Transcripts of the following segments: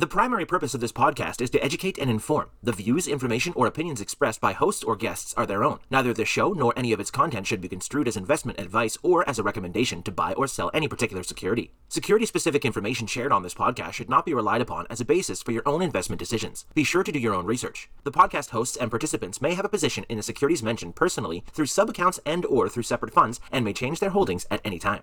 The primary purpose of this podcast is to educate and inform. The views, information, or opinions expressed by hosts or guests are their own. Neither the show nor any of its content should be construed as investment advice or as a recommendation to buy or sell any particular security. Security specific information shared on this podcast should not be relied upon as a basis for your own investment decisions. Be sure to do your own research. The podcast hosts and participants may have a position in the securities mentioned personally through sub accounts and or through separate funds and may change their holdings at any time.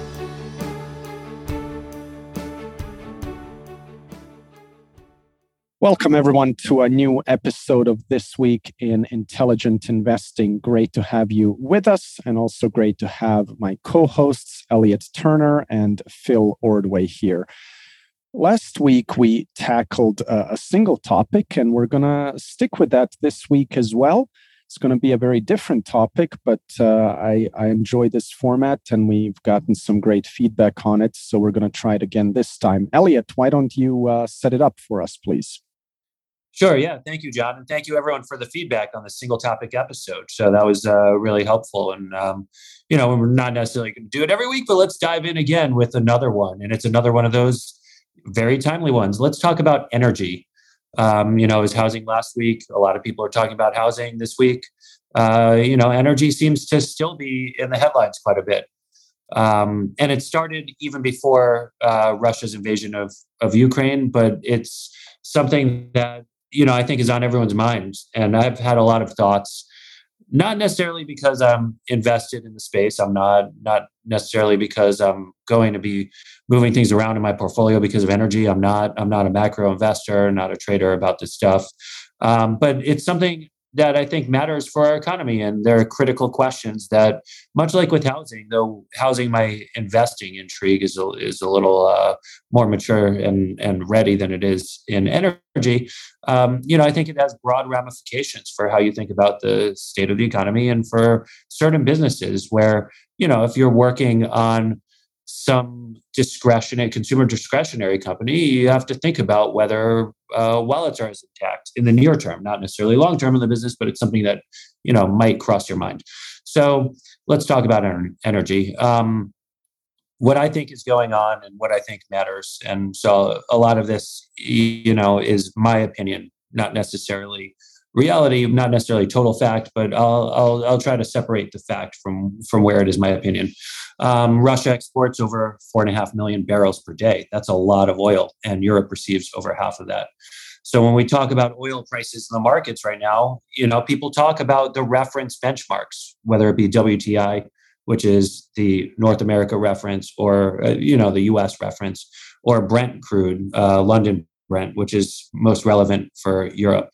Welcome, everyone, to a new episode of This Week in Intelligent Investing. Great to have you with us, and also great to have my co hosts, Elliot Turner and Phil Ordway, here. Last week, we tackled a, a single topic, and we're going to stick with that this week as well. It's going to be a very different topic, but uh, I, I enjoy this format and we've gotten some great feedback on it. So we're going to try it again this time. Elliot, why don't you uh, set it up for us, please? Sure. Yeah. Thank you, John. And thank you, everyone, for the feedback on the single topic episode. So that was uh, really helpful. And, um, you know, we're not necessarily going to do it every week, but let's dive in again with another one. And it's another one of those very timely ones. Let's talk about energy. Um, you know, it was housing last week. A lot of people are talking about housing this week. Uh, you know, energy seems to still be in the headlines quite a bit. Um, and it started even before uh, Russia's invasion of, of Ukraine, but it's something that you know, I think is on everyone's minds. And I've had a lot of thoughts, not necessarily because I'm invested in the space. I'm not, not necessarily because I'm going to be moving things around in my portfolio because of energy. I'm not, I'm not a macro investor, not a trader about this stuff. Um, but it's something that I think matters for our economy. And there are critical questions that, much like with housing, though housing my investing intrigue is a, is a little uh, more mature and, and ready than it is in energy. Um, you know, I think it has broad ramifications for how you think about the state of the economy and for certain businesses where, you know, if you're working on some discretionary consumer discretionary company, you have to think about whether uh, wallets are as intact in the near term, not necessarily long term in the business, but it's something that you know might cross your mind. So let's talk about energy. Um, what I think is going on and what I think matters, and so a lot of this, you know, is my opinion, not necessarily reality, not necessarily total fact, but I'll, I'll, I'll try to separate the fact from, from where it is my opinion. Um, Russia exports over four and a half million barrels per day. That's a lot of oil, and Europe receives over half of that. So when we talk about oil prices in the markets right now, you know, people talk about the reference benchmarks, whether it be WTI, which is the North America reference, or uh, you know, the U.S. reference, or Brent crude, uh, London Brent, which is most relevant for Europe.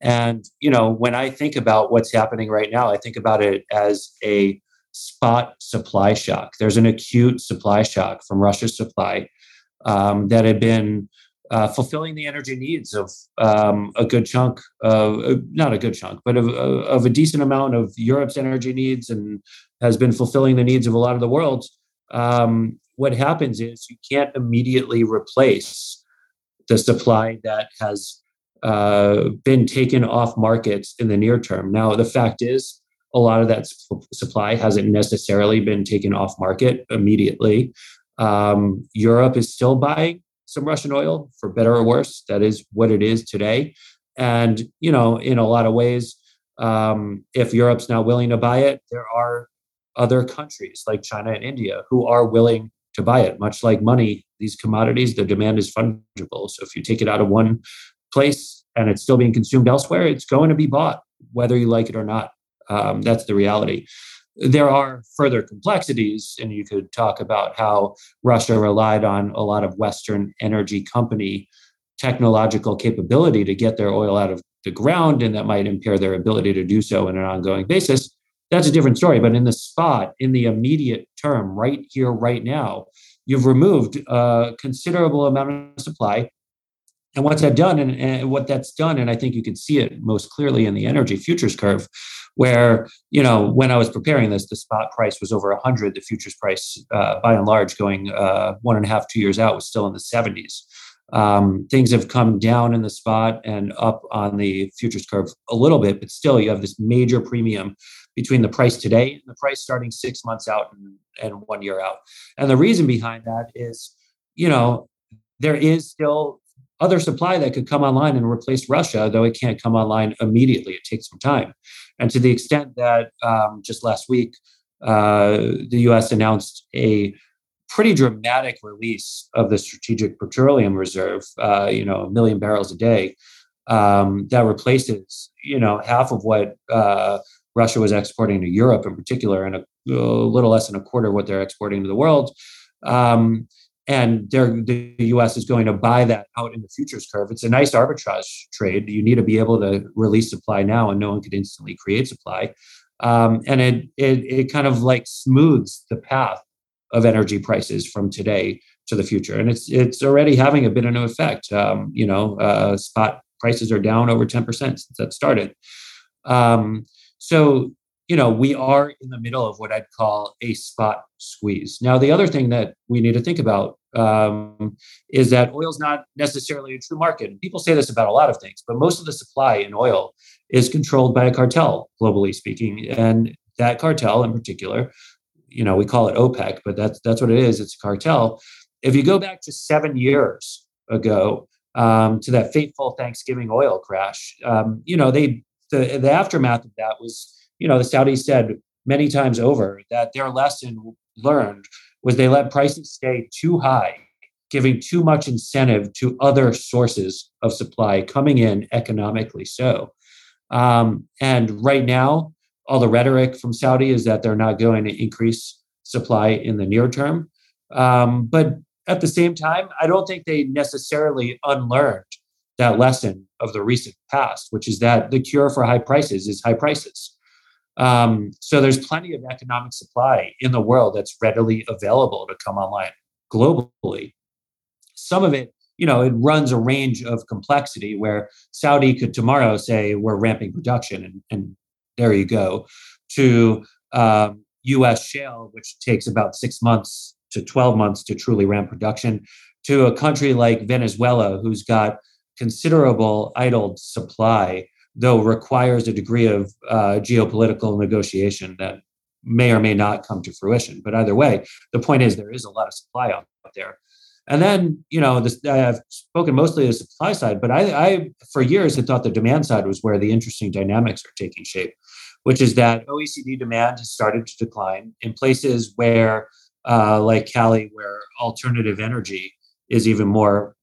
And, you know, when I think about what's happening right now, I think about it as a spot supply shock. There's an acute supply shock from Russia's supply um, that had been uh, fulfilling the energy needs of um, a good chunk of, uh, not a good chunk, but of, of, a decent amount of Europe's energy needs and has been fulfilling the needs of a lot of the world. Um, what happens is you can't immediately replace the supply that has uh, been taken off markets in the near term. Now, the fact is, a lot of that supply hasn't necessarily been taken off market immediately. Um, Europe is still buying some Russian oil, for better or worse. That is what it is today. And, you know, in a lot of ways, um, if Europe's not willing to buy it, there are other countries like China and India who are willing to buy it. Much like money, these commodities, the demand is fungible. So if you take it out of one place and it's still being consumed elsewhere, it's going to be bought, whether you like it or not. Um, that's the reality. There are further complexities, and you could talk about how Russia relied on a lot of Western energy company technological capability to get their oil out of the ground, and that might impair their ability to do so on an ongoing basis. That's a different story. But in the spot, in the immediate term, right here, right now, you've removed a considerable amount of supply and what's that done and, and, what that's done and i think you can see it most clearly in the energy futures curve where you know when i was preparing this the spot price was over 100 the futures price uh, by and large going uh, one and a half two years out was still in the 70s um, things have come down in the spot and up on the futures curve a little bit but still you have this major premium between the price today and the price starting six months out and, and one year out. And the reason behind that is you know there is still other supply that could come online and replace Russia, though it can't come online immediately. It takes some time. And to the extent that um, just last week, uh, the US announced a pretty dramatic release of the strategic petroleum reserve, uh, you know, a million barrels a day, um, that replaces, you know, half of what uh, Russia was exporting to Europe in particular, and a, a, little less than a quarter of what they're exporting to the world. Um, and the U.S. is going to buy that out in the futures curve. It's a nice arbitrage trade. You need to be able to release supply now, and no one could instantly create supply. Um, and it, it it kind of like smooths the path of energy prices from today to the future, and it's it's already having a bit of an effect. Um, you know, uh, spot prices are down over ten percent since that started. Um, so you know, we are in the middle of what I'd call a spot squeeze. Now, the other thing that we need to think about um, is that oil is not necessarily a true market. And people say this about a lot of things, but most of the supply in oil is controlled by a cartel, globally speaking. And that cartel in particular, you know, we call it OPEC, but that's that's what it is. It's a cartel. If you go back to seven years ago, um, to that fateful Thanksgiving oil crash, um, you know, they the the aftermath of that was you know, the Saudis said many times over that their lesson learned was they let prices stay too high, giving too much incentive to other sources of supply coming in economically so. Um, and right now, all the rhetoric from Saudi is that they're not going to increase supply in the near term. Um, but at the same time, I don't think they necessarily unlearned that lesson of the recent past, which is that the cure for high prices is high prices. Um, so there's plenty of economic supply in the world that's readily available to come online globally. Some of it, you know, it runs a range of complexity where Saudi could tomorrow say we're ramping production, and, and there you go, to um, U.S. shale, which takes about six months to 12 months to truly ramp production, to a country like Venezuela, who's got considerable idled supply though requires a degree of uh, geopolitical negotiation that may or may not come to fruition. But either way, the point is there is a lot of supply out there. And then, you know, this, I've spoken mostly of the supply side, but I, I, for years, had thought the demand side was where the interesting dynamics are taking shape, which is that OECD demand has started to decline in places where, uh, like Cali, where alternative energy is even more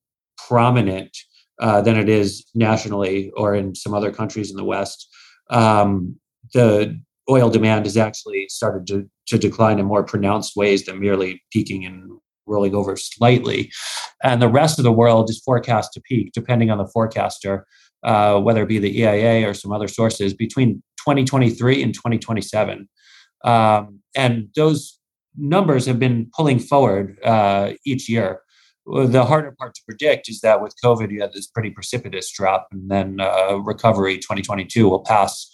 prominent uh, than it is nationally or in some other countries in the West. Um, the oil demand has actually started to, to decline in more pronounced ways than merely peaking and rolling over slightly. And the rest of the world is forecast to peak, depending on the forecaster, uh, whether it be the EIA or some other sources, between 2023 and 2027. Um, and those numbers have been pulling forward uh, each year well, the harder part to predict is that with COVID, you had this pretty precipitous drop, and then uh, recovery 2022 will pass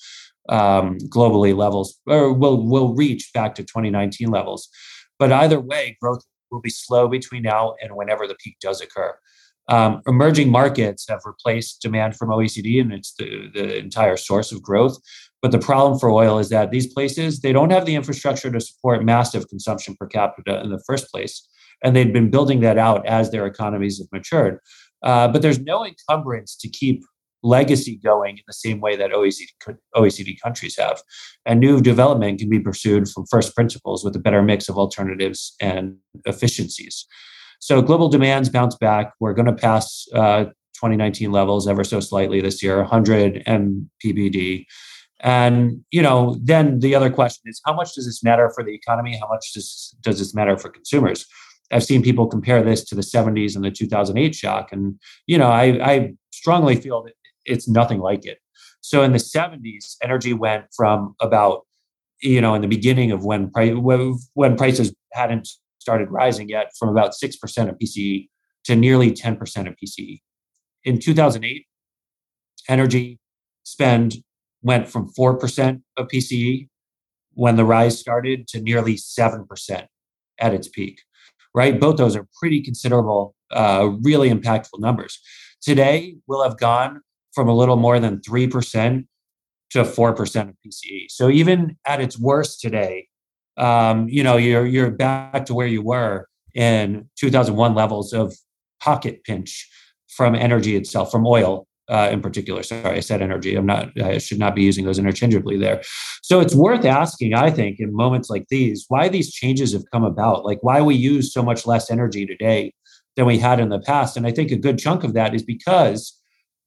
um, globally levels, or will will reach back to 2019 levels. But either way, growth will be slow between now and whenever the peak does occur. Um, emerging markets have replaced demand from OECD, and it's the, the entire source of growth. But the problem for oil is that these places they don't have the infrastructure to support massive consumption per capita in the first place and they'd been building that out as their economies have matured. Uh, but there's no encumbrance to keep legacy going in the same way that OECD, OECD countries have. And new development can be pursued from first principles with a better mix of alternatives and efficiencies. So global demands bounce back. We're going to pass uh, 2019 levels ever so slightly this year, 100 MPBD. And you know, then the other question is, how much does this matter for the economy? How much does does this matter for consumers? I've seen people compare this to the 70s and the 2008 shock, and you know, I, I strongly feel that it's nothing like it. So in the 70s, energy went from about you know in the beginning of when when prices hadn't started rising yet, from about six percent of PCE to nearly 10% of PCE. in 2008, energy spend went from 4% of PCE when the rise started to nearly 7% at its peak, right? Both those are pretty considerable, uh, really impactful numbers. Today, we'll have gone from a little more than 3% to 4% of PCE. So even at its worst today, um, you know, you're, you're back to where you were in 2001 levels of pocket pinch from energy itself, from oil uh, in particular. Sorry, I said energy. I'm not. I should not be using those interchangeably there. So it's worth asking, I think, in moments like these, why these changes have come about. Like why we use so much less energy today than we had in the past. And I think a good chunk of that is because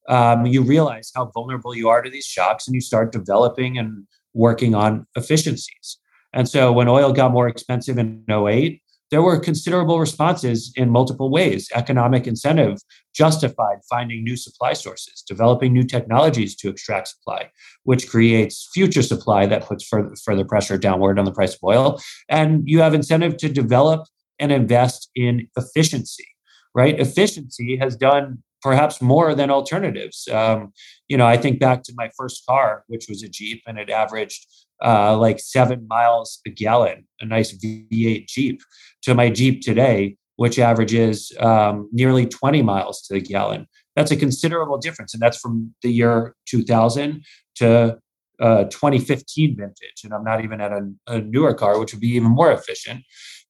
um, you realize how vulnerable you are to these shocks, and you start developing and working on efficiencies. And so when oil got more expensive in 08, there were considerable responses in multiple ways. Economic incentive justified finding new supply sources, developing new technologies to extract supply, which creates future supply that puts further, further pressure downward on the price of oil. And you have incentive to develop and invest in efficiency, right? Efficiency has done perhaps more than alternatives. Um, you know, I think back to my first car, which was a Jeep, and it averaged uh, like seven miles a gallon, a nice V8 Jeep, to my Jeep today, which averages um, nearly 20 miles to the gallon. That's a considerable difference. And that's from the year 2000 to uh, 2015 vintage. And I'm not even at a, a newer car, which would be even more efficient.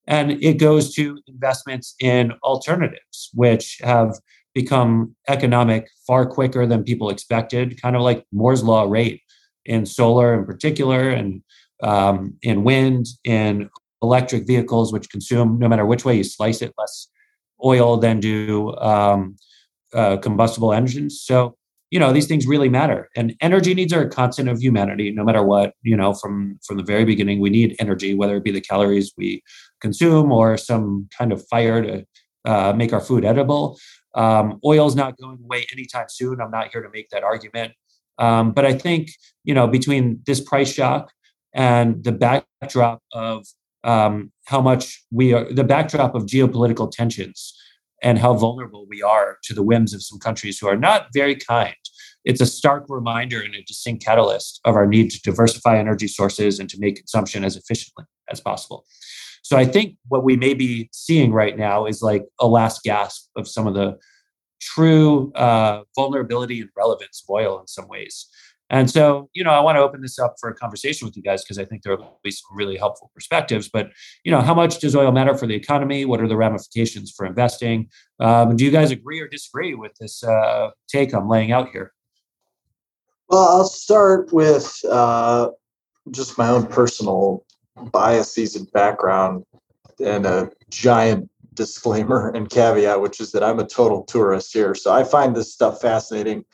And it goes to investments in alternatives, which have become economic far quicker than people expected, kind of like Moore's Law rate in solar in particular, and um, in wind, in electric vehicles, which consume, no matter which way you slice it, less oil than do um, uh, combustible engines. So, you know, these things really matter. And energy needs are a constant of humanity, no matter what. You know, from from the very beginning, we need energy, whether it be the calories we consume or some kind of fire to uh, make our food edible. Um, oil is not going away anytime soon. I'm not here to make that argument. Um, but I think, you know, between this price shock and the backdrop of um, how much we are, the backdrop of geopolitical tensions and how vulnerable we are to the whims of some countries who are not very kind. It's a stark reminder and a distinct catalyst of our need to diversify energy sources and to make consumption as efficiently as possible. So I think what we may be seeing right now is like a last gasp of some of the true uh, vulnerability and relevance of oil in some ways. And so, you know, I want to open this up for a conversation with you guys because I think there will be some really helpful perspectives. But, you know, how much does oil matter for the economy? What are the ramifications for investing? Um, do you guys agree or disagree with this uh, take I'm laying out here? Well, I'll start with uh, just my own personal biases and background and a giant disclaimer and caveat, which is that I'm a total tourist here. So I find this stuff fascinating.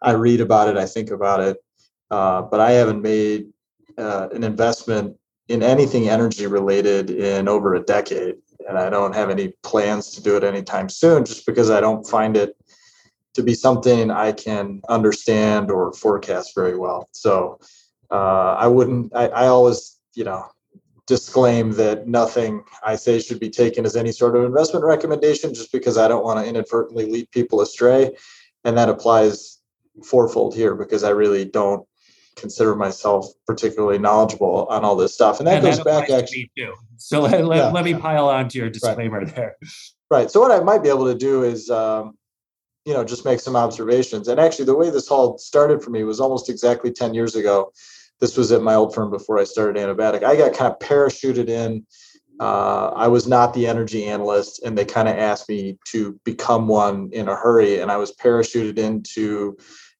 I read about it, I think about it, uh, but I haven't made uh, an investment in anything energy related in over a decade. And I don't have any plans to do it anytime soon just because I don't find it to be something I can understand or forecast very well. So uh, I wouldn't, I, I always, you know, disclaim that nothing I say should be taken as any sort of investment recommendation just because I don't want to inadvertently lead people astray. And that applies fourfold here because I really don't consider myself particularly knowledgeable on all this stuff. And that and goes back actually. too. So let, let, yeah. let, me pile on to your disclaimer right. there. Right. So what I might be able to do is, um, you know, just make some observations. And actually, the way this all started for me was almost exactly 10 years ago this was at my old firm before I started Anabatic. I got kind of parachuted in. Uh, I was not the energy analyst, and they kind of asked me to become one in a hurry. And I was parachuted into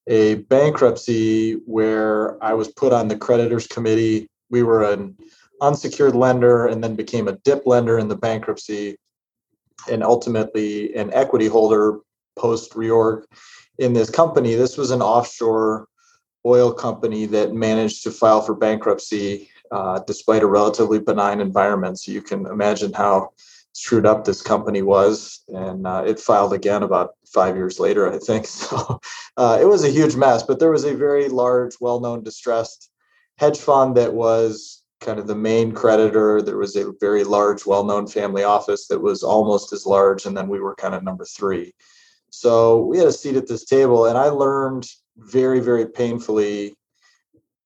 a bankruptcy where I was put on the creditors committee. We were an unsecured lender and then became a dip lender in the bankruptcy, and ultimately an equity holder post reorg in this company. This was an offshore oil company that managed to file for bankruptcy uh, despite a relatively benign environment. So you can imagine how screwed up this company was. And uh, it filed again about five years later, I think. So uh, it was a huge mess, but there was a very large, well known distressed hedge fund that was kind of the main creditor. There was a very large, well known family office that was almost as large. And then we were kind of number three. So we had a seat at this table, and I learned very, very painfully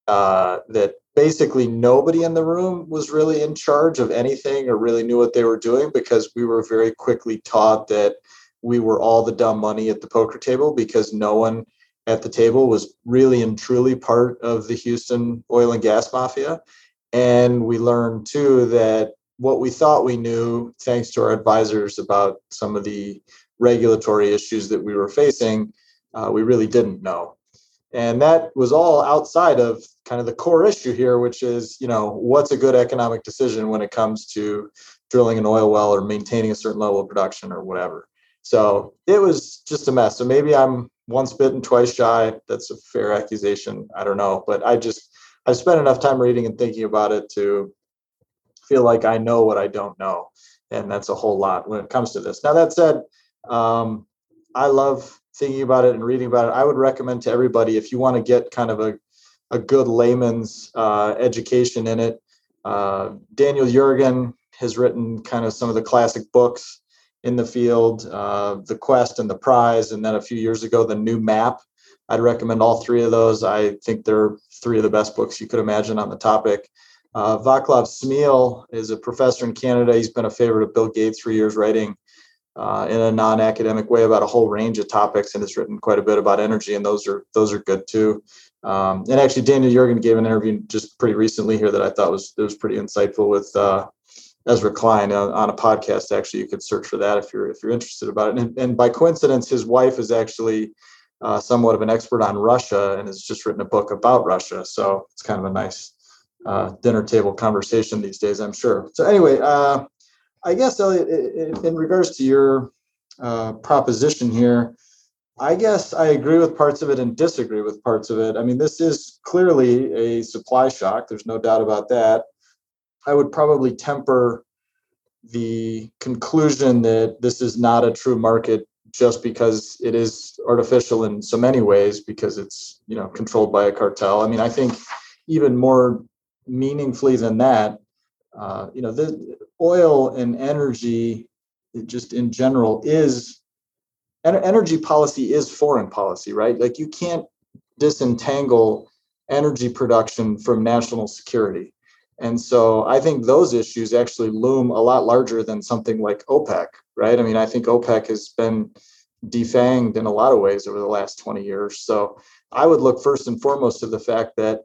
uh, that basically nobody in the room was really in charge of anything or really knew what they were doing because we were very quickly taught that we were all the dumb money at the poker table because no one at the table was really and truly part of the Houston oil and gas mafia. And we learned too that what we thought we knew, thanks to our advisors about some of the regulatory issues that we were facing, uh, we really didn't know. And that was all outside of kind of the core issue here, which is, you know, what's a good economic decision when it comes to drilling an oil well or maintaining a certain level of production or whatever. So it was just a mess. So maybe I'm once bitten, twice shy. That's a fair accusation. I don't know. But I just, I've spent enough time reading and thinking about it to feel like I know what I don't know. And that's a whole lot when it comes to this. Now, that said, um, I love thinking about it and reading about it. I would recommend to everybody if you want to get kind of a, a good layman's uh, education in it. Uh, Daniel Yergin has written kind of some of the classic books in the field, uh, The Quest and The Prize, and then a few years ago, The New Map. I'd recommend all three of those. I think they're three of the best books you could imagine on the topic. Uh, Vaclav Smil is a professor in Canada. He's been a favorite of Bill Gates for years, writing uh, in a non-academic way about a whole range of topics, and has written quite a bit about energy, and those are those are good too. Um, and actually, Daniel Yergin gave an interview just pretty recently here that I thought was was pretty insightful with uh, Ezra Klein on, on, a podcast. Actually, you could search for that if you're if you're interested about it. And, and by coincidence, his wife is actually uh, somewhat of an expert on Russia and has just written a book about Russia. So it's kind of a nice uh, dinner table conversation these days, I'm sure. So anyway, uh, I guess Elliot, in regards to your uh, proposition here, I guess I agree with parts of it and disagree with parts of it. I mean, this is clearly a supply shock. There's no doubt about that. I would probably temper the conclusion that this is not a true market just because it is artificial in so many ways because it's you know controlled by a cartel. I mean, I think even more meaningfully than that, uh, you know, the oil and energy, just in general, is energy policy is foreign policy, right? Like you can't disentangle energy production from national security. And so I think those issues actually loom a lot larger than something like OPEC, right? I mean, I think OPEC has been defanged in a lot of ways over the last 20 years. So I would look first and foremost to the fact that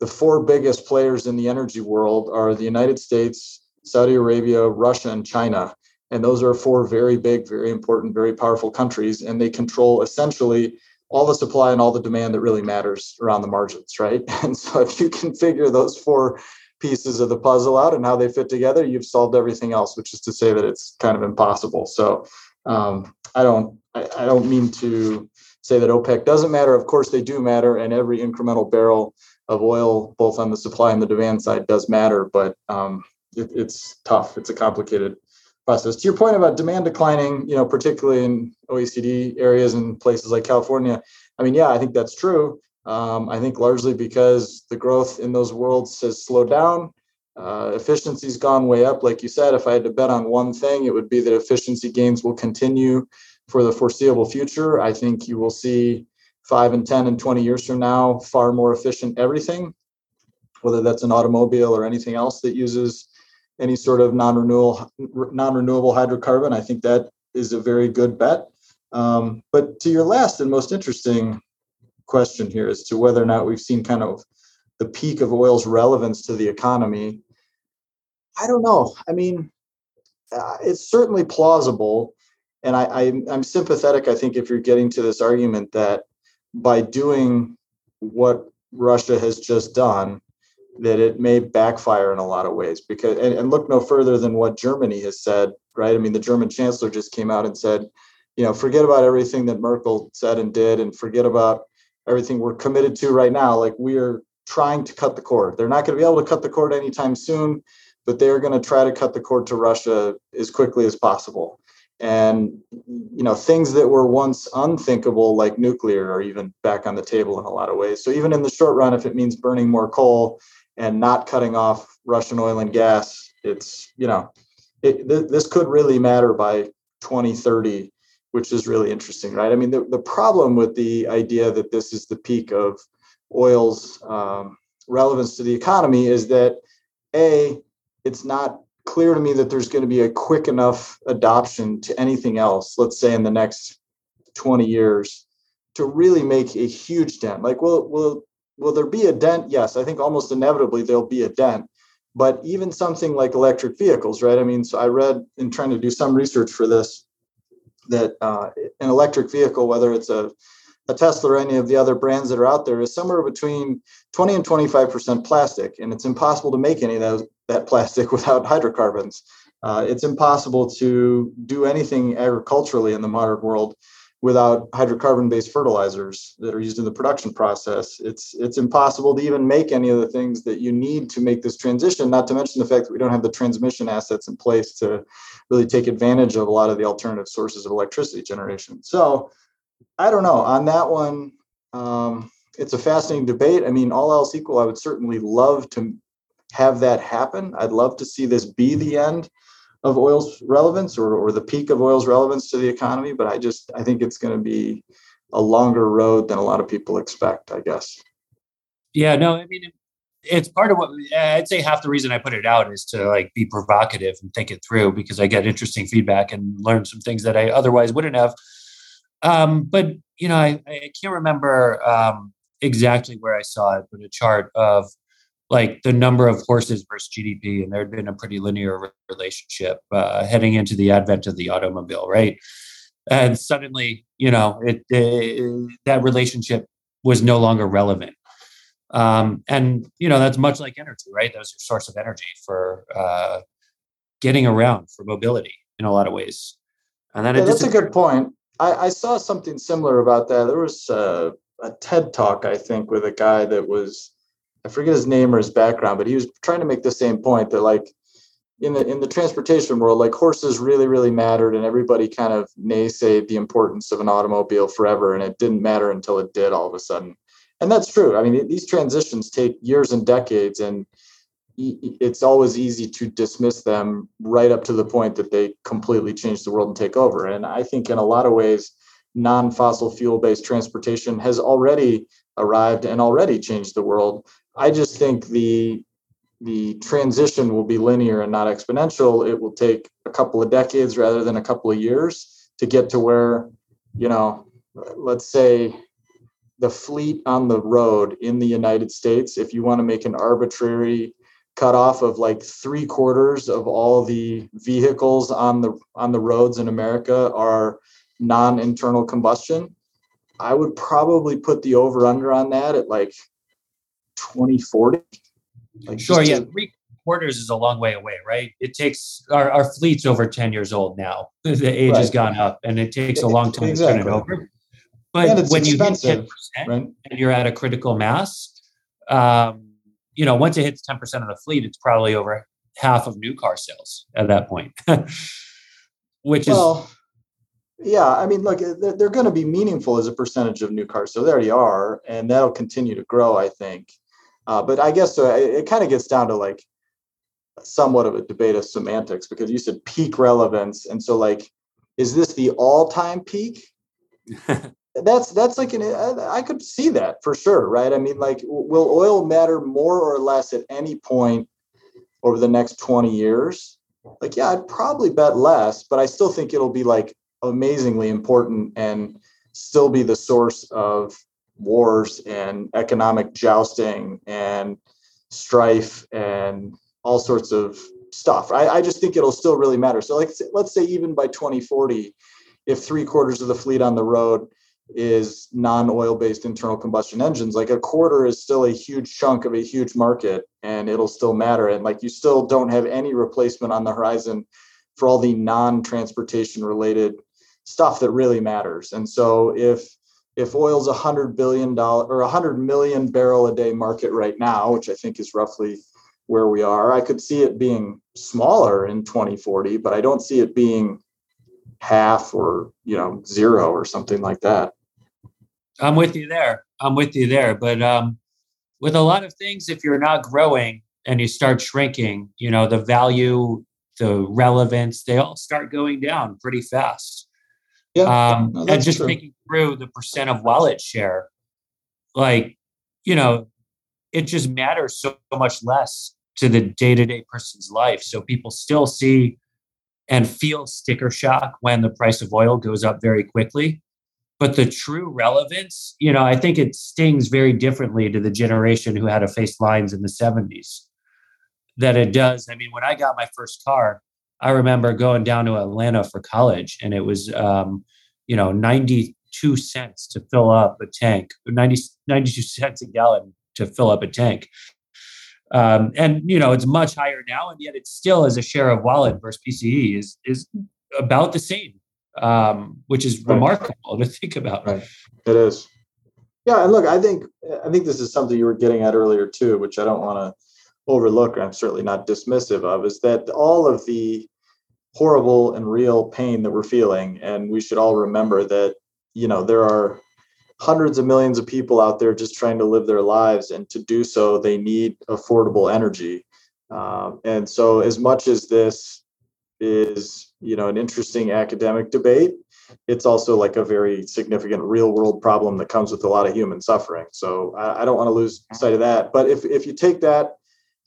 the four biggest players in the energy world are the United States, Saudi Arabia, Russia, and China. And those are four very big, very important, very powerful countries. And they control essentially all the supply and all the demand that really matters around the margins, right? And so if you can figure those four pieces of the puzzle out and how they fit together, you've solved everything else, which is to say that it's kind of impossible. So um, I don't I, I don't mean to say that OPEC doesn't matter. Of course, they do matter, and every incremental barrel of oil, both on the supply and the demand side, does matter. But um, it, it's tough. It's a complicated process. To your point about demand declining, you know, particularly in OECD areas and places like California, I mean, yeah, I think that's true. Um, I think largely because the growth in those worlds has slowed down. Uh, efficiency's gone way up. Like you said, if I had to bet on one thing, it would be that efficiency gains will continue for the foreseeable future. I think you will see five and 10 and 20 years from now far more efficient everything, whether that's an automobile or anything else that uses any sort of non-renewable non-renewable hydrocarbon. I think that is a very good bet. Um, but to your last and most interesting question here as to whether or not we've seen kind of the peak of oil's relevance to the economy. I don't know. I mean, uh, it's certainly plausible. And I, I, I'm sympathetic, I think, if you're getting to this argument that by doing what Russia has just done, that it may backfire in a lot of ways because and, and, look no further than what Germany has said, right? I mean, the German chancellor just came out and said, you know, forget about everything that Merkel said and did, and forget about everything we're committed to right now. Like we are trying to cut the cord. They're not going to be able to cut the cord anytime soon, but they're going to try to cut the cord to Russia as quickly as possible. And you know, things that were once unthinkable, like nuclear, are even back on the table in a lot of ways. So even in the short run, if it means burning more coal and not cutting off Russian oil and gas, it's you know, it, th- this could really matter by 2030 which is really interesting, right? I mean, the, the problem with the idea that this is the peak of oil's um, relevance to the economy is that a it's not clear to me that there's going to be a quick enough adoption to anything else let's say in the next 20 years to really make a huge dent like will will will there be a dent yes i think almost inevitably there'll be a dent but even something like electric vehicles right i mean so i read in trying to do some research for this that uh, an electric vehicle whether it's a a Tesla or any of the other brands that are out there is somewhere between 20 and 25% plastic. And it's impossible to make any of those, that plastic without hydrocarbons. Uh, it's impossible to do anything agriculturally in the modern world without hydrocarbon based fertilizers that are used in the production process. It's, it's impossible to even make any of the things that you need to make this transition, not to mention the fact that we don't have the transmission assets in place to really take advantage of a lot of the alternative sources of electricity generation. So, I don't know on that one. Um, it's a fascinating debate. I mean, all else equal, I would certainly love to have that happen. I'd love to see this be the end of oil's relevance or, or the peak of oil's relevance to the economy. But I just I think it's going to be a longer road than a lot of people expect. I guess. Yeah. No. I mean, it's part of what I'd say. Half the reason I put it out is to like be provocative and think it through because I get interesting feedback and learn some things that I otherwise wouldn't have. Um, but you know, I, I can't remember um, exactly where I saw it, but a chart of like the number of horses versus GDP, and there had been a pretty linear relationship uh, heading into the advent of the automobile, right? And suddenly, you know, it, it that relationship was no longer relevant. Um, and you know, that's much like energy, right? That was your source of energy for uh, getting around, for mobility in a lot of ways. And then yeah, that's a good point. I, I saw something similar about that. There was a, a TED talk, I think, with a guy that was I forget his name or his background, but he was trying to make the same point that like in the in the transportation world, like horses really, really mattered, and everybody kind of naysayed the importance of an automobile forever, and it didn't matter until it did all of a sudden. And that's true. I mean, these transitions take years and decades, and it's always easy to dismiss them right up to the point that they completely change the world and take over. And I think in a lot of ways, non fossil fuel based transportation has already arrived and already changed the world. I just think the the transition will be linear and not exponential. It will take a couple of decades rather than a couple of years to get to where, you know, let's say the fleet on the road in the United States, if you want to make an arbitrary cutoff of like three quarters of all the vehicles on the on the roads in America are non-internal combustion, I would probably put the over under on that at like 2040. Like sure, yeah. To, three quarters is a long way away, right? It takes our, our fleet's over 10 years old now. The age right. has gone up and it takes a long time exactly. to turn it over. But when you hit 10% right? and you're at a critical mass, um, you know, once it hits 10% of the fleet, it's probably over half of new car sales at that point, which well, is. Yeah, I mean, look, they're, they're going to be meaningful as a percentage of new cars. So they already are, and that'll continue to grow, I think. Uh, but I guess so it, it kind of gets down to like somewhat of a debate of semantics because you said peak relevance. And so, like, is this the all time peak? that's that's like an I could see that for sure, right? I mean, like, will oil matter more or less at any point over the next 20 years? Like, yeah, I'd probably bet less, but I still think it'll be like amazingly important and still be the source of wars and economic jousting and strife and all sorts of stuff. I, I just think it'll still really matter. So, like, let's say even by 2040, if three quarters of the fleet on the road is non-oil based internal combustion engines like a quarter is still a huge chunk of a huge market and it'll still matter and like you still don't have any replacement on the horizon for all the non-transportation related stuff that really matters and so if if oil's a hundred billion dollar or a hundred million barrel a day market right now which i think is roughly where we are i could see it being smaller in 2040 but i don't see it being half or you know zero or something like that. I'm with you there. I'm with you there. But um with a lot of things if you're not growing and you start shrinking you know the value the relevance they all start going down pretty fast Yeah. Um, no, and just true. thinking through the percent of wallet share, like, you know, it just matters so much less to the day to day person's life. So people still see and feel sticker shock when the price of oil goes up very quickly. But the true relevance, you know, I think it stings very differently to the generation who had to face lines in the 70s that it does. I mean, when I got my first car, I remember going down to Atlanta for college and it was, um, you know, 92 cents to fill up a tank, 90, 92 cents a gallon to fill up a tank. Um, and you know it's much higher now, and yet it still as a share of wallet versus PCE is is about the same, um, which is right. remarkable to think about. Right, it is. Yeah, and look, I think I think this is something you were getting at earlier too, which I don't want to overlook, I'm certainly not dismissive of, is that all of the horrible and real pain that we're feeling, and we should all remember that you know there are hundreds of millions of people out there just trying to live their lives and to do so they need affordable energy. Um, and so as much as this is you know an interesting academic debate it's also like a very significant real world problem that comes with a lot of human suffering. So i, I don't want to lose sight of that. But if, if you take that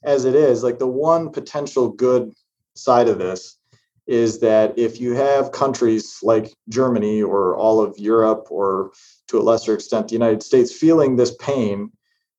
as it is like the one potential good side of this is that if you have countries like Germany or all of Europe or to a lesser extent the United States feeling this pain,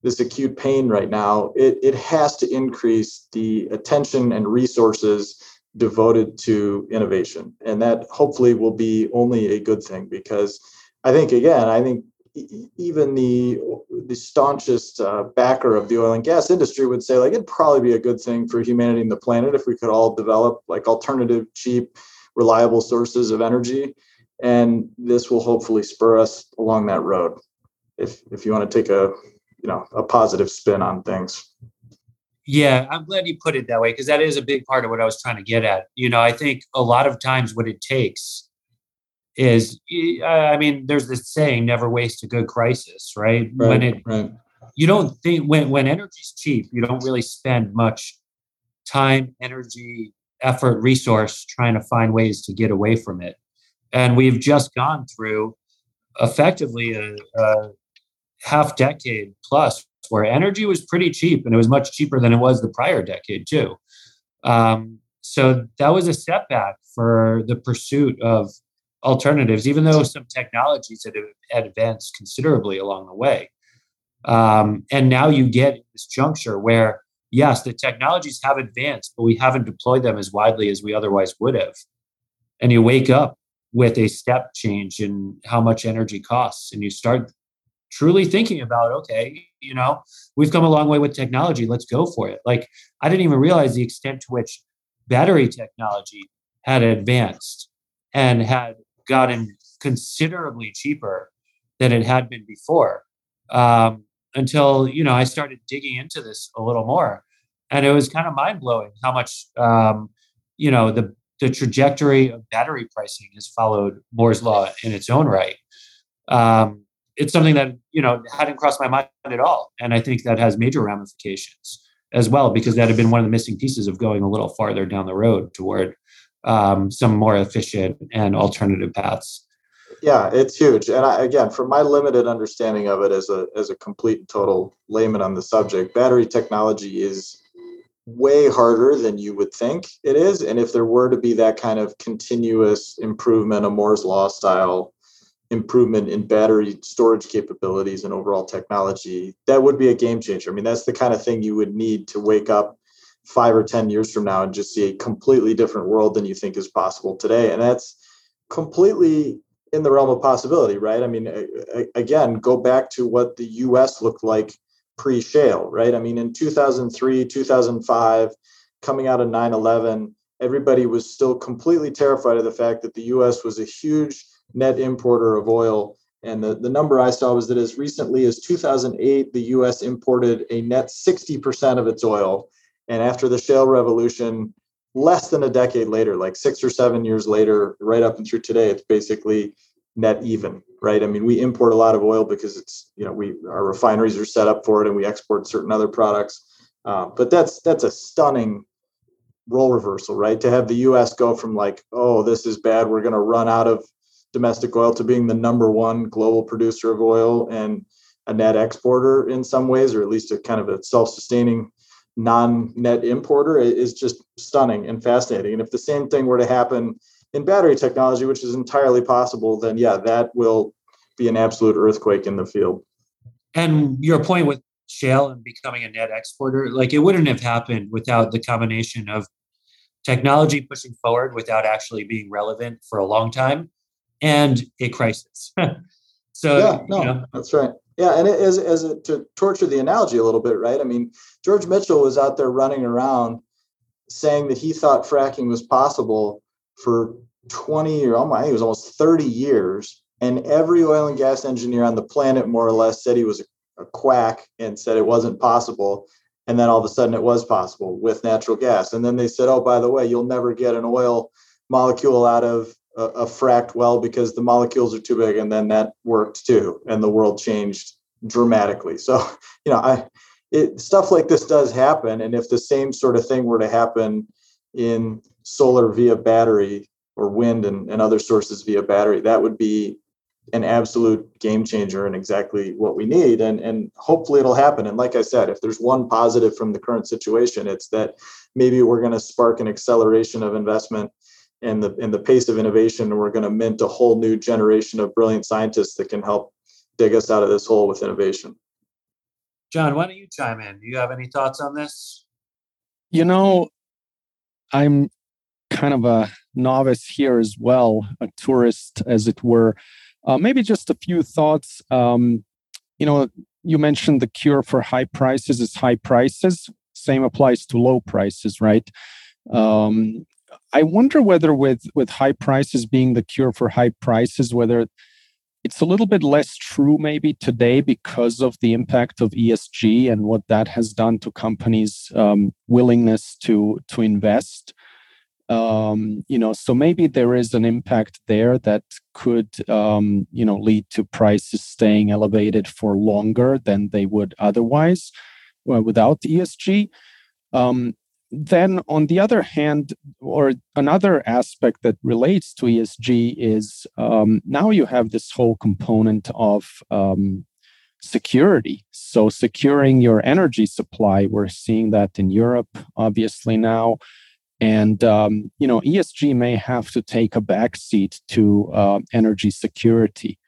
this acute pain right now, it, it has to increase the attention and resources devoted to innovation. And that hopefully will be only a good thing because I think, again, I think even the the staunchest uh, backer of the oil and gas industry would say like it'd probably be a good thing for humanity and the planet if we could all develop like alternative cheap reliable sources of energy. And this will hopefully spur us along that road if if you want to take a you know a positive spin on things. Yeah i'm glad you put it that way because that is a big part of what i was trying to get at. You know i think a lot of times what it takes is I mean, there's this saying, never waste a good crisis, right? right when it right. you don't think when when energy's cheap, you don't really spend much time, energy, effort, resource trying to find ways to get away from it. And we've just gone through effectively a, a half decade plus where energy was pretty cheap and it was much cheaper than it was the prior decade too. Um, so that was a setback for the pursuit of alternatives, even though some technologies had advanced considerably along the way. Um, and now you get this juncture where, yes, the technologies have advanced, but we haven't deployed them as widely as we otherwise would have. And you wake up with a step change in how much energy costs, and you start truly thinking about, okay, you know, we've come a long way with technology. Let's go for it. Like, I didn't even realize the extent to which battery technology had advanced and had gotten considerably cheaper than it had been before um, until you know I started digging into this a little more, and it was kind of mind blowing how much um, you know the the trajectory of battery pricing has followed Moore's law in its own right. Um, it's something that you know hadn't crossed my mind at all, and I think that has major ramifications as well because that had been one of the missing pieces of going a little farther down the road toward um, some more efficient and alternative paths. Yeah, it's huge. And I, again, from my limited understanding of it as a as a complete and total layman on the subject, battery technology is way harder than you would think it is. And if there were to be that kind of continuous improvement, a Moore's law style improvement in battery storage capabilities and overall technology, that would be a game changer. I mean, that's the kind of thing you would need to wake up five or 10 years from now and just see a completely different world than you think is possible today. And that's completely in the realm of possibility, right? I mean, again, go back to what the US looked like pre shale, right? I mean, in 2003, 2005, coming out of 9 11, everybody was still completely terrified of the fact that the US was a huge net importer of oil. And the, the number I saw was that as recently as 2008, the US imported a net 60% of its oil and after the shale revolution, less than a decade later, like six or seven years later, right up and through today, it's basically net even, right? I mean, we import a lot of oil because it's, you know, we our refineries are set up for it and we export certain other products. Uh, but that's that's a stunning role reversal, right? To have the US go from like, oh, this is bad, we're going to run out of domestic oil to being the number one global producer of oil and a net exporter in some ways, or at least a kind of a self-sustaining non-net importer is just stunning and fascinating. And if the same thing were to happen in battery technology, which is entirely possible, then yeah, that will be an absolute earthquake in the field. And your point with shale and becoming a net exporter, like it wouldn't have happened without the combination of technology pushing forward without actually being relevant for a long time and a crisis. so yeah, no, you know. that's right. Yeah, and it, as as to torture the analogy a little bit, right? I mean, George Mitchell was out there running around saying that he thought fracking was possible for 20 or oh my, it was almost 30 years, and every oil and gas engineer on the planet more or less said he was a, a quack and said it wasn't possible. And then all of a sudden it was possible with natural gas. And then they said, oh, by the way, you'll never get an oil molecule out of a, a fracked well because the molecules are too big. And then that worked too. And the world changed dramatically. So, you know, I, it, stuff like this does happen. And if the same sort of thing were to happen in solar via battery or wind and, and other sources via battery, that would be an absolute game changer and exactly what we need. And, and hopefully it'll happen. And like I said, if there's one positive from the current situation, it's that maybe we're going to spark an acceleration of investment and the in the pace of innovation, and we're going to mint a whole new generation of brilliant scientists that can help dig us out of this hole with innovation. John, why don't you chime in? Do you have any thoughts on this? You know, I'm kind of a novice here as well, a tourist, as it were. Uh, maybe just a few thoughts. Um, you know, you mentioned the cure for high prices is high prices. Same applies to low prices, right? Um, I wonder whether with with high prices being the cure for high prices, whether it's a little bit less true maybe today because of the impact of ESG and what that has done to companies' um, willingness to to invest. Um, you know so maybe there is an impact there that could um, you know lead to prices staying elevated for longer than they would otherwise well, without esg um, then on the other hand or another aspect that relates to esg is um, now you have this whole component of um, security so securing your energy supply we're seeing that in europe obviously now and um, you know, ESG may have to take a backseat to uh, energy security.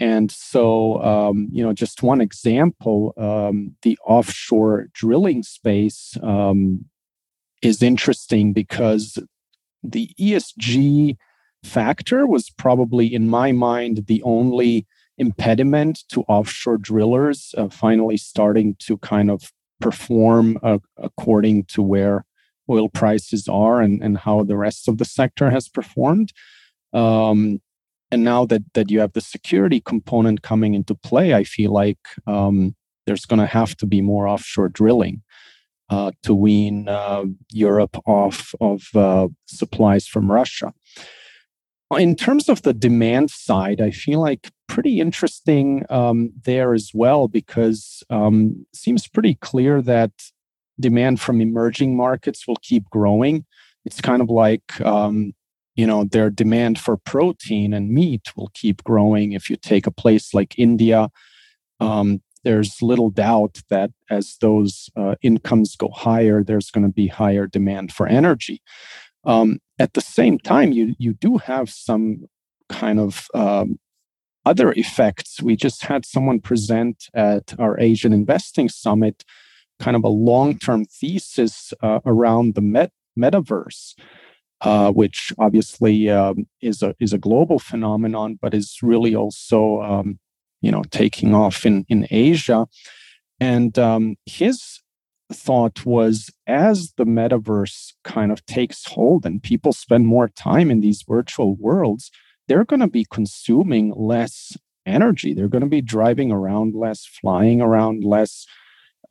And so, um, you know, just one example: um, the offshore drilling space um, is interesting because the ESG factor was probably, in my mind, the only impediment to offshore drillers uh, finally starting to kind of perform uh, according to where oil prices are and, and how the rest of the sector has performed. Um, and now that that you have the security component coming into play, I feel like um, there's going to have to be more offshore drilling uh, to wean uh, Europe off of uh, supplies from Russia. In terms of the demand side, I feel like pretty interesting um, there as well because um, seems pretty clear that demand from emerging markets will keep growing. It's kind of like, um, you know, their demand for protein and meat will keep growing. If you take a place like India, um, there's little doubt that as those uh, incomes go higher, there's going to be higher demand for energy. Um, at the same time, you you do have some kind of um, other effects. We just had someone present at our Asian Investing Summit kind of a long term thesis uh, around the met- metaverse. Uh, which obviously um, is a is a global phenomenon, but is really also um, you know taking off in in Asia. And um, his thought was as the metaverse kind of takes hold and people spend more time in these virtual worlds, they're going to be consuming less energy. They're going to be driving around less, flying around less.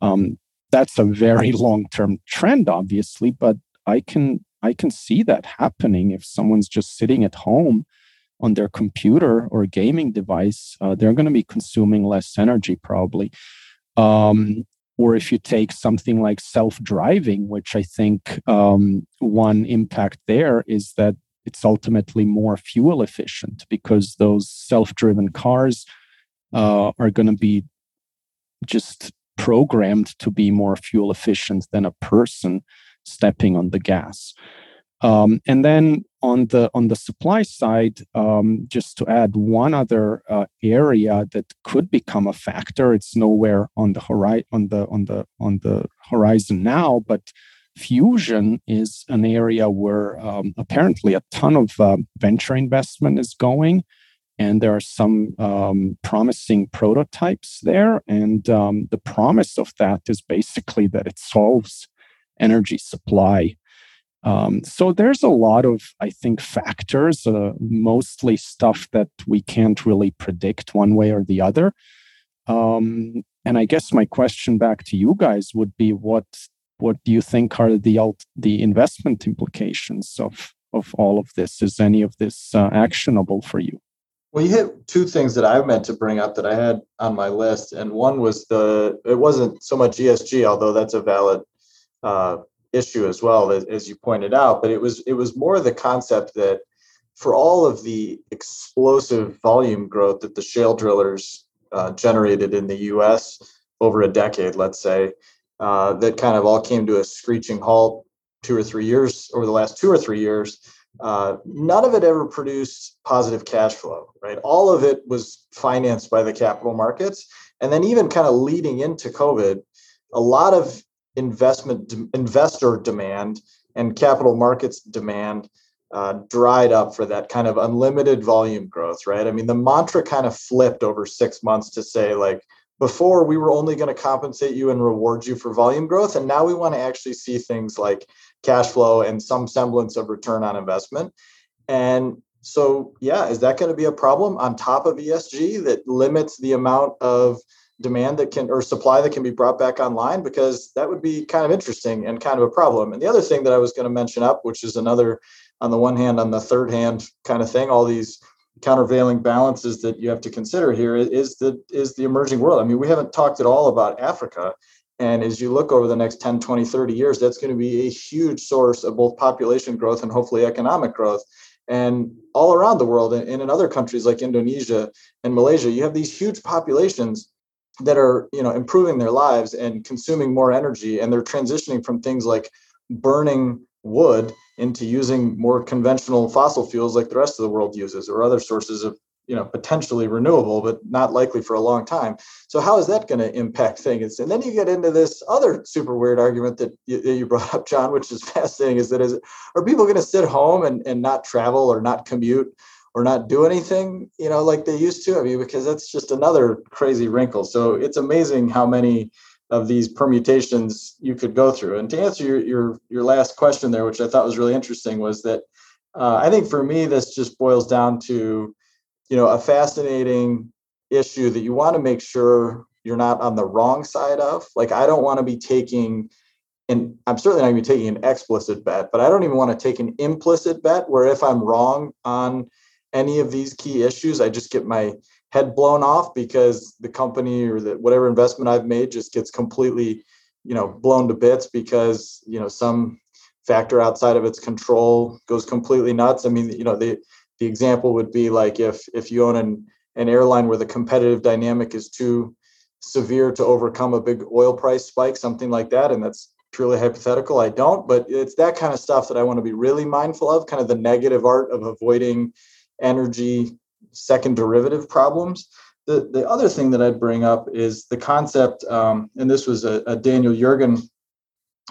Um, that's a very long term trend obviously but i can i can see that happening if someone's just sitting at home on their computer or gaming device uh, they're going to be consuming less energy probably um, or if you take something like self-driving which i think um, one impact there is that it's ultimately more fuel efficient because those self-driven cars uh, are going to be just programmed to be more fuel efficient than a person stepping on the gas. Um, and then on the on the supply side, um, just to add one other uh, area that could become a factor, it's nowhere on the horizon on the on the on the horizon now, but fusion is an area where um, apparently a ton of uh, venture investment is going and there are some um, promising prototypes there and um, the promise of that is basically that it solves energy supply um, so there's a lot of, I think, factors, uh, mostly stuff that we can't really predict one way or the other. Um, and I guess my question back to you guys would be, what what do you think are the the investment implications of of all of this? Is any of this uh, actionable for you? Well, you hit two things that I meant to bring up that I had on my list, and one was the it wasn't so much ESG, although that's a valid uh, issue as well as, as you pointed out but it was it was more the concept that for all of the explosive volume growth that the shale drillers uh, generated in the us over a decade let's say uh, that kind of all came to a screeching halt two or three years over the last two or three years uh, none of it ever produced positive cash flow right? All of it was financed by the capital markets. And then even kind of leading into covid a lot of investment investor demand and capital markets demand uh, dried up for that kind of unlimited volume growth, right? I mean, the mantra kind of flipped over six months to say, like, before we were only going to compensate you and reward you for volume growth. And now we want to actually see things like cash flow and some semblance of return on investment. And so, yeah, is that going to be a problem on top of ESG that limits the amount of demand that can or supply that can be brought back online because that would be kind of interesting and kind of a problem. And the other thing that I was going to mention up, which is another on the one hand, on the third hand kind of thing, all these countervailing balances that you have to consider here is the is the emerging world. I mean, we haven't talked at all about Africa. And as you look over the next 10, 20, 30 years, that's going to be a huge source of both population growth and hopefully economic growth. And all around the world, and in other countries like Indonesia and Malaysia, you have these huge populations that are you know improving their lives and consuming more energy and they're transitioning from things like burning wood into using more conventional fossil fuels like the rest of the world uses or other sources of you know potentially renewable but not likely for a long time. So how is that going to impact things? And then you get into this other super weird argument that you, that you brought up john which is fascinating is that is are people going to sit home and, and not travel or not commute or not do anything, you know, like they used to. I mean, because that's just another crazy wrinkle. So it's amazing how many of these permutations you could go through. And to answer your your your last question there, which I thought was really interesting, was that uh, I think for me this just boils down to, you know, a fascinating issue that you want to make sure you're not on the wrong side of. Like I don't want to be taking and I'm certainly not going to be taking an explicit bet, but I don't even want to take an implicit bet where if I'm wrong on any of these key issues, I just get my head blown off because the company or the whatever investment I've made just gets completely, you know, blown to bits because you know some factor outside of its control goes completely nuts. I mean, you know, the the example would be like if if you own an an airline where the competitive dynamic is too severe to overcome a big oil price spike, something like that, and that's purely hypothetical. I don't, but it's that kind of stuff that I want to be really mindful of, kind of the negative art of avoiding energy second derivative problems. The, the other thing that I'd bring up is the concept, um, and this was a, a Daniel Yergin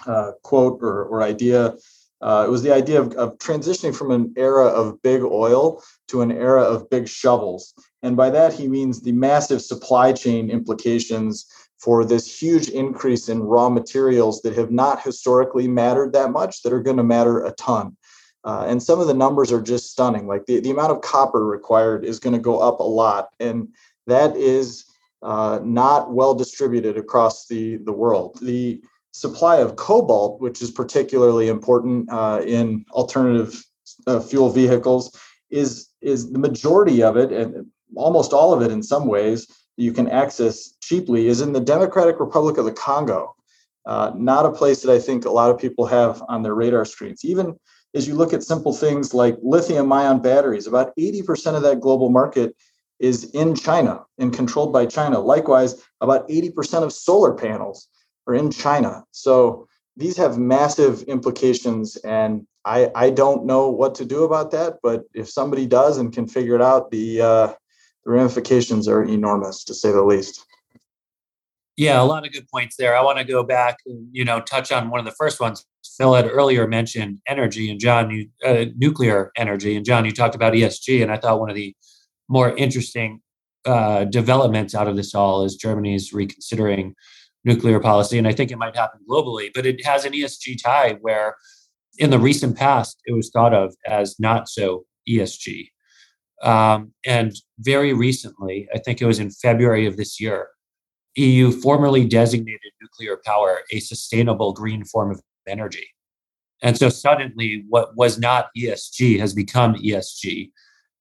uh, quote or, or idea. Uh, it was the idea of, of transitioning from an era of big oil to an era of big shovels. And by that, he means the massive supply chain implications for this huge increase in raw materials that have not historically mattered that much, that are going to matter a ton. Uh, and some of the numbers are just stunning. Like the, the amount of copper required is going to go up a lot. And that is uh, not well distributed across the, the world. The supply of cobalt, which is particularly important uh, in alternative uh, fuel vehicles, is, is the majority of it, and almost all of it in some ways, you can access cheaply, is in the Democratic Republic of the Congo. Uh, not a place that I think a lot of people have on their radar screens. Even is you look at simple things like lithium ion batteries. About 80% of that global market is in China and controlled by China. Likewise, about 80% of solar panels are in China. So these have massive implications and I, I don't know what to do about that, but if somebody does and can figure it out, the, uh, the ramifications are enormous to say the least. Yeah, a lot of good points there. I want to go back and you know touch on one of the first ones. Phil had earlier mentioned energy, and John, you uh, nuclear energy, and John, you talked about ESG, and I thought one of the more interesting uh, developments out of this all is Germany's reconsidering nuclear policy, and I think it might happen globally, but it has an ESG tie where, in the recent past, it was thought of as not so ESG, um, and very recently, I think it was in February of this year EU formally designated nuclear power a sustainable green form of energy. And so suddenly, what was not ESG has become ESG.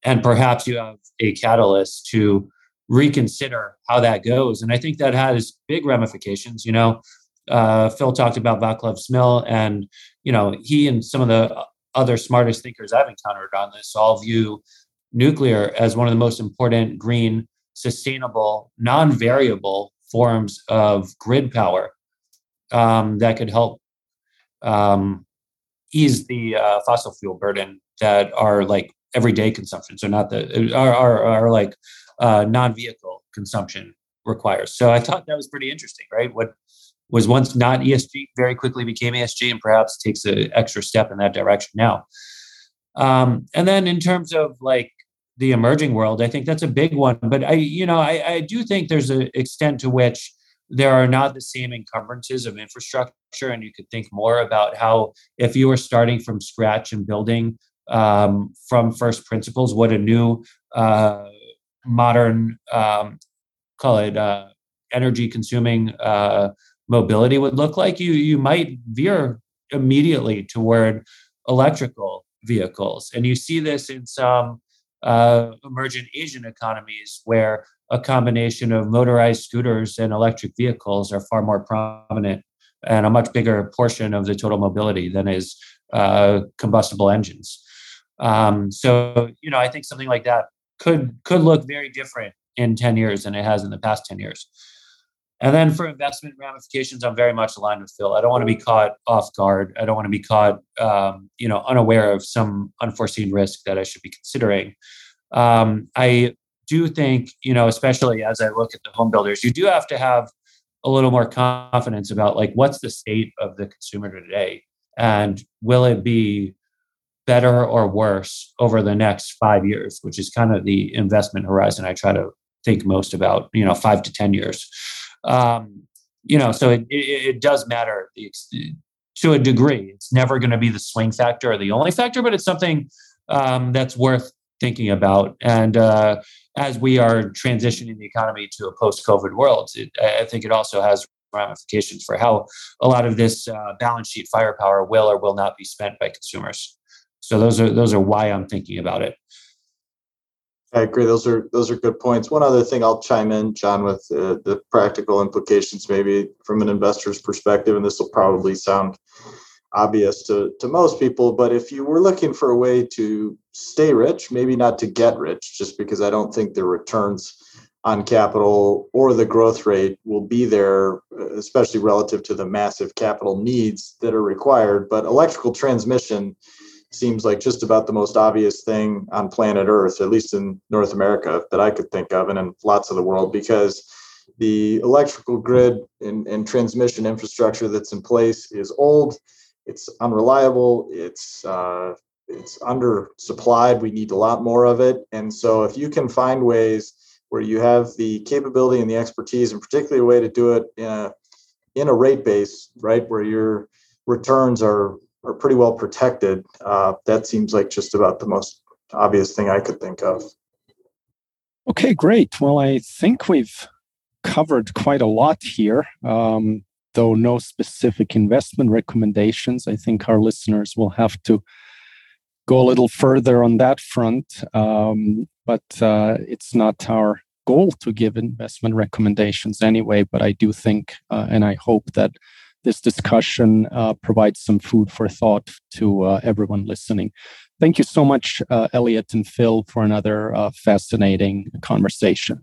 And perhaps you have a catalyst to reconsider how that goes. And I think that has big ramifications. You know, uh, Phil talked about Vaclav Smil, and, you know, he and some of the other smartest thinkers I've encountered on this all view nuclear as one of the most important green, sustainable, non variable forms of grid power um, that could help um, ease the uh, fossil fuel burden that are like everyday consumption. So not the are, are like uh, non-vehicle consumption requires. So I thought that was pretty interesting, right? What was once not ESG very quickly became ESG and perhaps takes an extra step in that direction now. Um, and then in terms of like the emerging world. I think that's a big one. But I, you know, I, I do think there's an extent to which there are not the same encumbrances of infrastructure, and you could think more about how if you were starting from scratch and building um, from first principles, what a new uh, modern um, call it uh, energy consuming uh, mobility would look like. You you might veer immediately toward electrical vehicles, and you see this in some uh, emergent Asian economies where a combination of motorized scooters and electric vehicles are far more prominent and a much bigger portion of the total mobility than is uh, combustible engines. Um, so, you know, I think something like that could could look very different in 10 years than it has in the past 10 years. And then for investment ramifications, I'm very much aligned with Phil. I don't want to be caught off guard. I don't want to be caught, um, you know, unaware of some unforeseen risk that I should be considering. Um, I do think, you know, especially as I look at the home builders, you do have to have a little more confidence about like what's the state of the consumer today, and will it be better or worse over the next five years, which is kind of the investment horizon I try to think most about. You know, five to ten years. Um, you know, so it, it, it does matter to a degree. It's never going to be the swing factor or the only factor, but it's something um, that's worth thinking about. And uh, as we are transitioning the economy to a post-COVID world, it, I think it also has ramifications for how a lot of this uh, balance sheet firepower will or will not be spent by consumers. So those are those are why I'm thinking about it. I agree. Those are those are good points. One other thing I'll chime in, John, with uh, the practical implications, maybe from an investor's perspective, and this will probably sound obvious to, to most people. But if you were looking for a way to stay rich, maybe not to get rich, just because I don't think the returns on capital or the growth rate will be there, uh, especially relative to the massive capital needs that are required. But electrical transmission seems like just about the most obvious thing on planet Earth, at least in North America, that I could think of, and in lots of the world, because the electrical grid and, and transmission infrastructure that's in place is old, it's unreliable, it's uh, it's undersupplied. We need a lot more of it, and so if you can find ways where you have the capability and the expertise, and particularly a way to do it in a in a rate base, right, where your returns are are pretty well protected. Uh, that seems like just about the most obvious thing I could think of. Okay, great. Well, I think we've covered quite a lot here. Um, though no specific investment recommendations, I think our listeners will have to go a little further on that front. Um, but uh, it's not our goal to give investment recommendations anyway. But I do think uh, and I hope that this discussion uh, provides some food for thought to uh, everyone listening. Thank you so much, uh, Elliot and Phil, for another uh, fascinating conversation.